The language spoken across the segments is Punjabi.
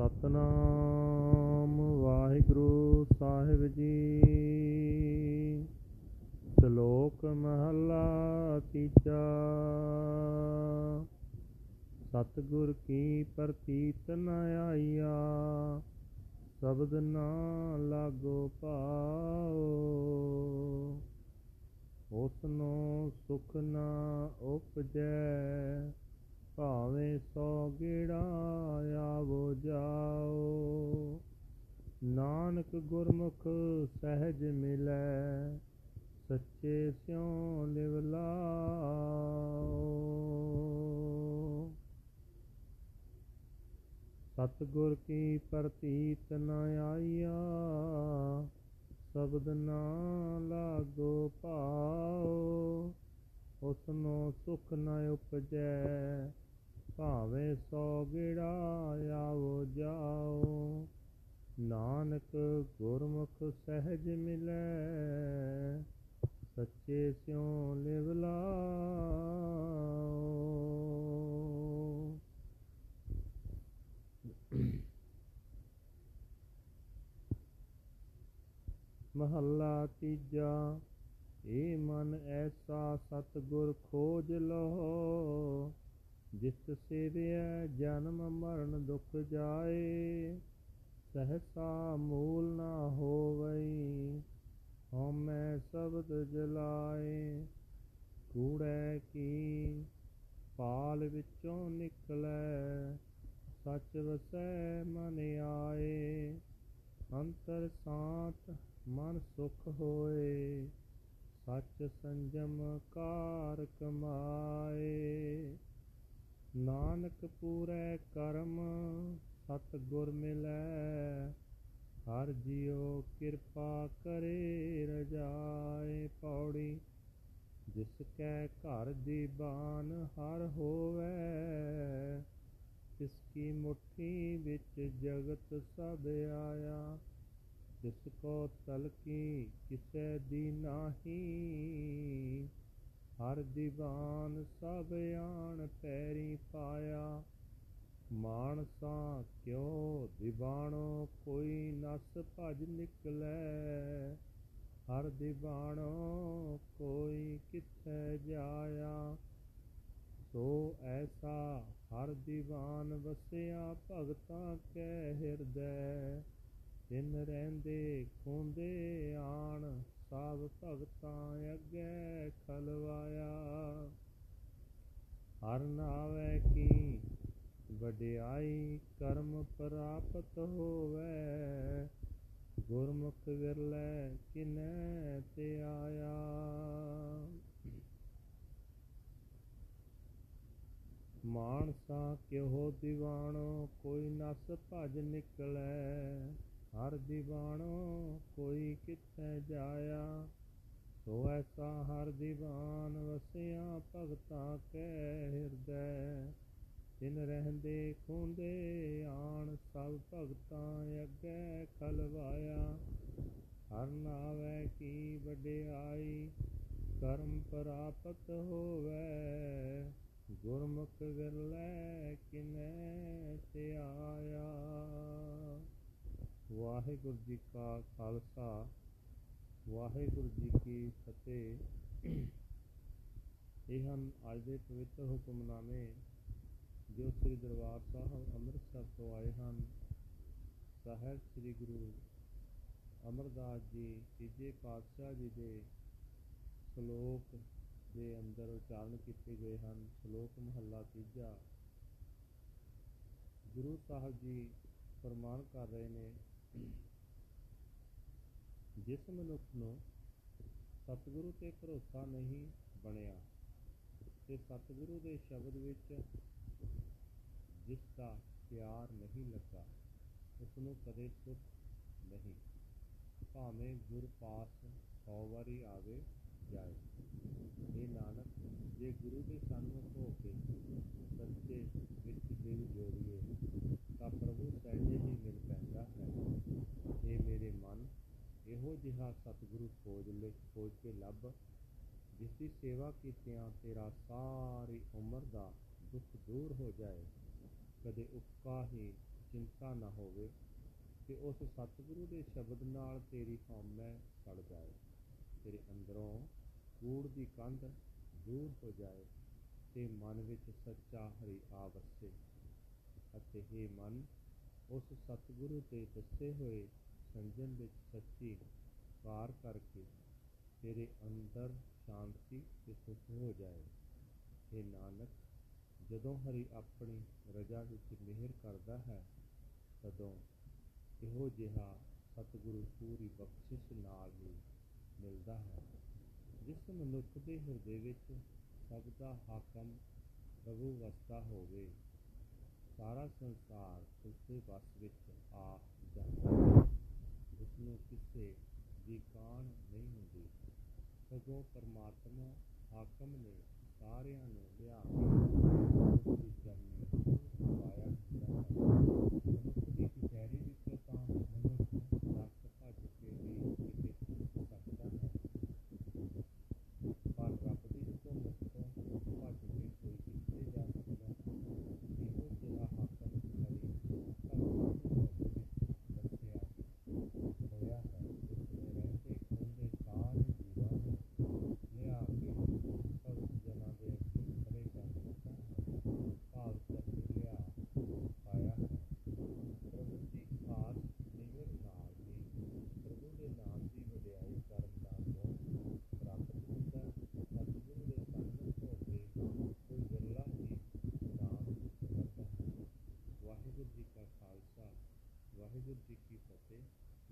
ਸਤਨਾਮ ਵਾਹਿਗੁਰੂ ਸਾਹਿਬ ਜੀ। ਸ਼ਲੋਕ ਮਹਲਾ ਤੀਜਾ। ਸਤਿਗੁਰ ਕੀ ਪ੍ਰਤੀਤ ਨ ਆਈਆ ਸ਼ਬਦ ਨਾ ਲਾਗੋ ਭਾਉ ਉਸਨੋ ਸੁਖ ਨਾ ਉਪਜੈ ਭਾਵੇਂ ਸੋ ਗੇੜਾ ਆਵੋ ਜਾਓ। ਨਾਨਕ ਗੁਰਮੁਖ ਸਹਿਜ ਮਿਲੈ, ਸੱਚੇ ਸਿਉ ਲਿਵ ਲਾਓ। ਸਤਿਗੁਰ ਕੀ ਪ੍ਰਤੀਤ ਨ ਆਈਆ, ਸ਼ਬਦ ਨਾ ਲਾਗੋ ਭਾਉ ਉਸਨੋ ਸੁਖ ਨ ਉਪਜੈ ਭਾਵੇਂ ਸੋ ਗੇੜਾ ਆਵੋ ਜਾਓ, ਨਾਨਕ ਗੁਰਮੁਖ ਸਹਿਜ ਮਿਲੈ, ਸੱਚੇ ਸਿਉ ਲਿਵ ਲਾਓ। ਮਹੱਲਾ ਤੀਜਾ, ਏ ਮਨ ਐਸਾ ਸਤਿਗੁਰ ਖੋਜ ਲੋ ਜਿਸ ਸੇਵਿਆ ਜਨਮ ਮਰਨ ਦੁਖ ਜਾਏ, ਸਹਸਾ ਮੂਲ ਨਾ ਹੋਵਈ, ਹਉਮੈ ਸ਼ਬਦ ਜਲਾਏ। ਕੂੜੈ ਕੀ ਪਾਲ ਵਿੱਚੋਂ ਨਿਕਲੈ, ਸੱਚ ਵਸੈ ਮਨ ਆਏ। ਅੰਤਰ ਸਾਤ ਮਨ ਸੁਖ ਹੋਏ, ਸੱਚ ਸੰਜਮ ਕਾਰ ਕਮਾਏ। ਨਾਨਕ ਪੂਰੈ ਕਰਮ ਸਤ ਗੁਰ ਮਿਲੈ, ਹਰ ਜਿਉ ਕਿਰਪਾ ਕਰੇ ਰਜਾਏ ਪੌੜੀ। ਜਿਸ ਕੈ ਘਰ ਦੀ ਬਾਨ ਹਰ ਹੋਵੇ, ਤਿਸ ਕੀ ਮੁਠੀ ਵਿੱਚ ਜਗਤ ਸਭ ਆਇਆ। ਜਿਸ ਕੋ ਤਲਕੀ ਕਿਸੈ ਦੀ ਨਾਹੀ ਹਰ ਦੀਵਾਨ ਸਭ ਆਣ ਪੈਰੀ ਪਾਇਆ। ਮਾਨਸਾ ਕਿਉ ਦੀਵਾਣੋ ਕੋਈ ਨਸ ਭਜ ਨਿਕਲੈ? ਹਰ ਦੀਵਾਣੋ ਕੋਈ ਕਿੱਥੈ ਜਾਇਆ? ਸੋ ਐਸਾ ਹਰ ਦੀਵਾਨ ਵਸਿਆ ਭਗਤਾਂ ਕੈ ਹਿਰਦੈ। ਤਿਨ ਰਹਿੰਦੇ ਖੁੰਦੇ ਆਣ ਸਭ ਭਗਤਾਂ ਅੱਗੇ ਖਲਵਾਇਆ। ਹਰ ਨਾਵੇ ਕੀ ਵਡਿਆਈ ਕਰਮ ਪ੍ਰਾਪਤ ਹੋਵੇ। ਗੁਰਮੁਖ ਵਿਰਲੇ ਕਿਨੈ ਤੇ ਆਇਆ। ਮਾਨਸਾ ਕਿਹੋ ਦੀਵਾਣੋ ਕੋਈ ਨਸ ਭਜ ਨਿਕਲੈ। ਹਰ ਦੀਵਾਣੋ ਕੋਈ ਕਿੱਥੈ ਜਾਇਆ? ਸੋ ਐਸਾ ਹਰ ਦੀਵਾਨ ਵਸਿਆ ਭਗਤਾ ਕੈ ਹਿਰਦੈ। ਤਿਨ ਰਹਿੰਦੇ ਖੁੰਦੇ ਆਣ ਸਭ ਭਗਤਾਂ ਅੱਗੇ ਖਲਵਾਇਆ। ਹਰ ਨਾਵੇ ਕੀ ਵਡਿਆਈ, ਕਰਮ ਪ੍ਰਾਪਤ ਹੋਵੇ। ਗੁਰਮੁਖ ਵਿਰਲੇ ਕਿਨੈ ਤੇ ਆਇਆ ਵਾਹਿਗੁਰੂ ਜੀ ਕਾ ਖਾਲਸਾ, ਵਾਹਿਗੁਰੂ ਜੀ ਕੀ ਫਤਿਹ। ਇਹ ਹਨ ਅੱਜ ਦੇ ਪਵਿੱਤਰ ਹੁਕਮਨਾਮੇ ਜੋ ਸ੍ਰੀ ਦਰਬਾਰ ਸਾਹਿਬ ਅੰਮ੍ਰਿਤਸਰ ਤੋਂ ਆਏ ਹਨ। ਸਾਹਿਬ ਸ੍ਰੀ ਗੁਰੂ ਅਮਰਦਾਸ ਜੀ, ਤੀਜੇ ਪਾਤਸ਼ਾਹ ਜੀ ਦੇ ਸ਼ਲੋਕ ਦੇ ਅੰਦਰ ਉਚਾਰਨ ਕੀਤੇ ਗਏ ਹਨ। ਸ਼ਲੋਕ ਮਹੱਲਾ ਤੀਜਾ। ਗੁਰੂ ਸਾਹਿਬ ਜੀ ਫਰਮਾਨ ਕਰ ਰਹੇ ਨੇ ਜਿਸ ਮਨੁੱਖ ਨੂੰ ਸਤਿਗੁਰੂ ਤੇ ਭਰੋਸਾ ਨਹੀਂ ਬਣਿਆ ਤੇ ਸਤਿਗੁਰੂ ਦੇ ਸ਼ਬਦ ਵਿੱਚ ਜਿਸ ਦਾ ਪਿਆਰ ਨਹੀਂ ਲੱਗਾ ਉਸ ਨੂੰ ਕਦੇ ਸੁਖ ਨਹੀਂ, ਭਾਵੇਂ ਗੁਰ ਪਾਸ ਸੌ ਵਾਰੀ ਆਵੇ ਜਾਏ। ਇਹ ਨਾਨਕ, ਜੇ ਗੁਰੂ ਦੇ ਸਨਮੁਖ ਹੋ ਕੇ ਸੱਚੇ ਵਿੱਚ ਦਿਲ ਜੋੜੀਏ ਤਾਂ ਪ੍ਰਭੂ ਸਹਿਜੇ ਹੀ ਮਿਲ ਪੈਂਦਾ ਹੈ ਇਹ ਮੇਰੇ ਮਨ ਇਹੋ ਜਿਹਾ ਸਤਿਗੁਰੂ ਖੋਜ ਲੈ, ਖੋਜ ਕੇ ਲੱਭ। ਜਿਸ ਦੀ ਸੇਵਾ ਕੀਤਿਆਂ ਤੇਰਾ ਸਾਰੀ ਉਮਰ ਦਾ ਦੁੱਖ ਦੂਰ ਹੋ ਜਾਏ। ਕਦੇ ਉੱਕਾ ਹੀ ਚਿੰਤਾ ਨਾ ਹੋਵੇ ਕਿ ਉਸ ਸਤਿਗੁਰੂ ਦੇ ਸ਼ਬਦ ਨਾਲ ਤੇਰੀ ਹਉਮੈ ਸੜ ਜਾਏ। ਤੇਰੇ ਅੰਦਰੋਂ ਕੂੜ ਦੀ ਕੰਧ ਦੂਰ ਹੋ ਜਾਏ ਤੇ ਮਨ ਵਿੱਚ ਸੱਚਾ ਹਰੀ ਆ ਵਸੇ। ਅਤੇ ਇਹ ਮਨ, ਉਸ ਸਤਿਗੁਰੂ ਤੇ ਦੱਸੇ ਹੋਏ ਸੰਜਮ ਵਿੱਚ ਸੱਚੀ ਕਾਰ ਕਰਕੇ ਤੇਰੇ ਅੰਦਰ ਸ਼ਾਂਤੀ ਤੇ ਸੁਖ ਹੋ ਜਾਏ। हे ਨਾਨਕ, ਜਦੋਂ ਹਰੀ ਆਪਣੀ ਰਜਾ ਵਿੱਚ ਮਿਹਰ ਕਰਦਾ ਹੈ, ਤਦੋਂ ਇਹੋ ਜਿਹਾ ਸਤਿਗੁਰੂ ਪੂਰੀ ਬਖਸ਼ਿਸ਼ ਨਾਲ ਹੀ ਮਿਲਦਾ ਹੈ, ਜਿਸ ਮਨੁੱਖ ਦੇ ਹਿਰਦੇ ਵਿੱਚ ਸਭ ਦਾ ਹਾਕਮ ਪ੍ਰਭੂ ਵਸਦਾ ਹੋਵੇ। ਸਾਰਾ ਸੰਸਾਰ ਉਸਦੇ ਵਸ ਵਿੱਚ ਆ ਜਾਂਦਾ ਹੈ। ਉਸ ਨੂੰ ਕਿਸੇ ਦੀ ਕਾਣ ਨਹੀਂ ਹੁੰਦੀ। ਸਗੋਂ ਪਰਮਾਤਮਾ ਹਾਕਮ ਨੇ ਸਾਰਿਆਂ ਨੂੰ ਲਿਆ ਕੇ ਉਸ ਦੀ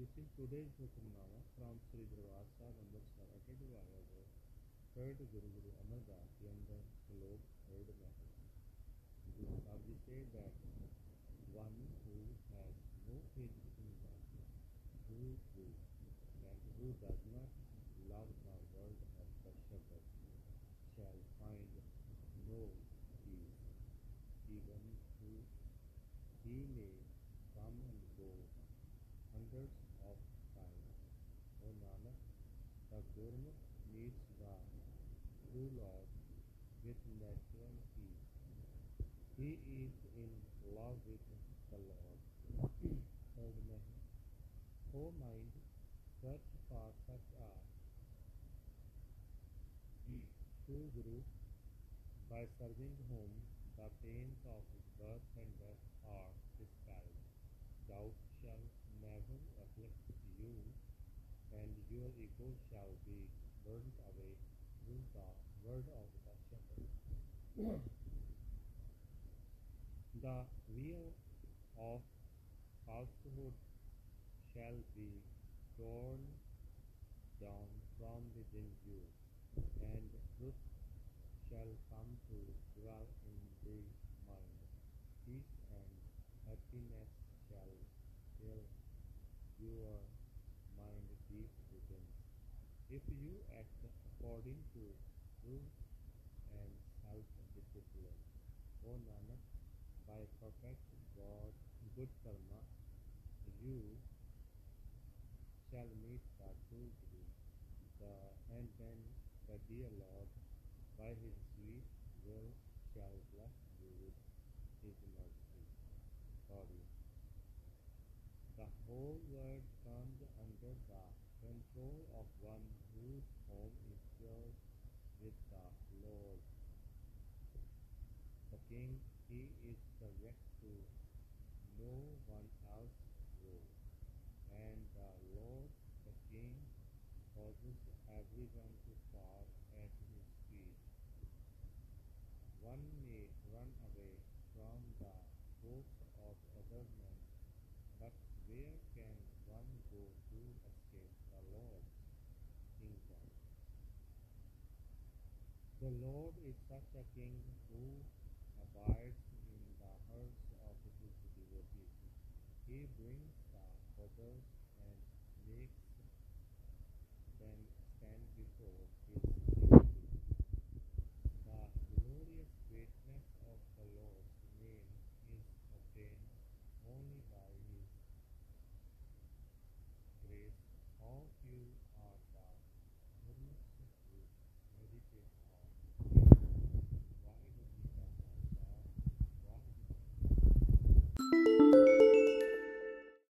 Is today's Hukamnama from Sri Darbar Sahib Amritsar attended by our third Guru Guru Amar Das under Slok third method. Guru Sahib ji said that one who has no faith in God, who is true, and who does not love the word of the shepherd shall find no peace, even who he may come and go hundreds the Gurmukh meets the true Lord with natural peace. He is in love with the Lord. Third message. O mind, search for such a true Guru by serving whom the pains of birth and death are dispelled. Doubt shall never afflict you, and your ego shall be burnt away through the word of the shepherd. the veil of falsehood shall be torn down from within you, and truth shall come to dwell in the mind. Peace and happiness shall fill your. If you act according to truth and self-discipline, O Nanak, by perfect God, good karma, you shall meet the true Guru, the, and then the dear Lord, by his sweet will, shall bless you with his mercy. Sorry. The whole world comes under the control of one whose home is pure with the Lord. The king, he is subject to no one else's rule, and the Lord, the king, causes everyone to fall at his feet. One may run away from the force of other men, but where The Lord is such a king who abides in the hearts of his devotees. He brings the others and makes them stand before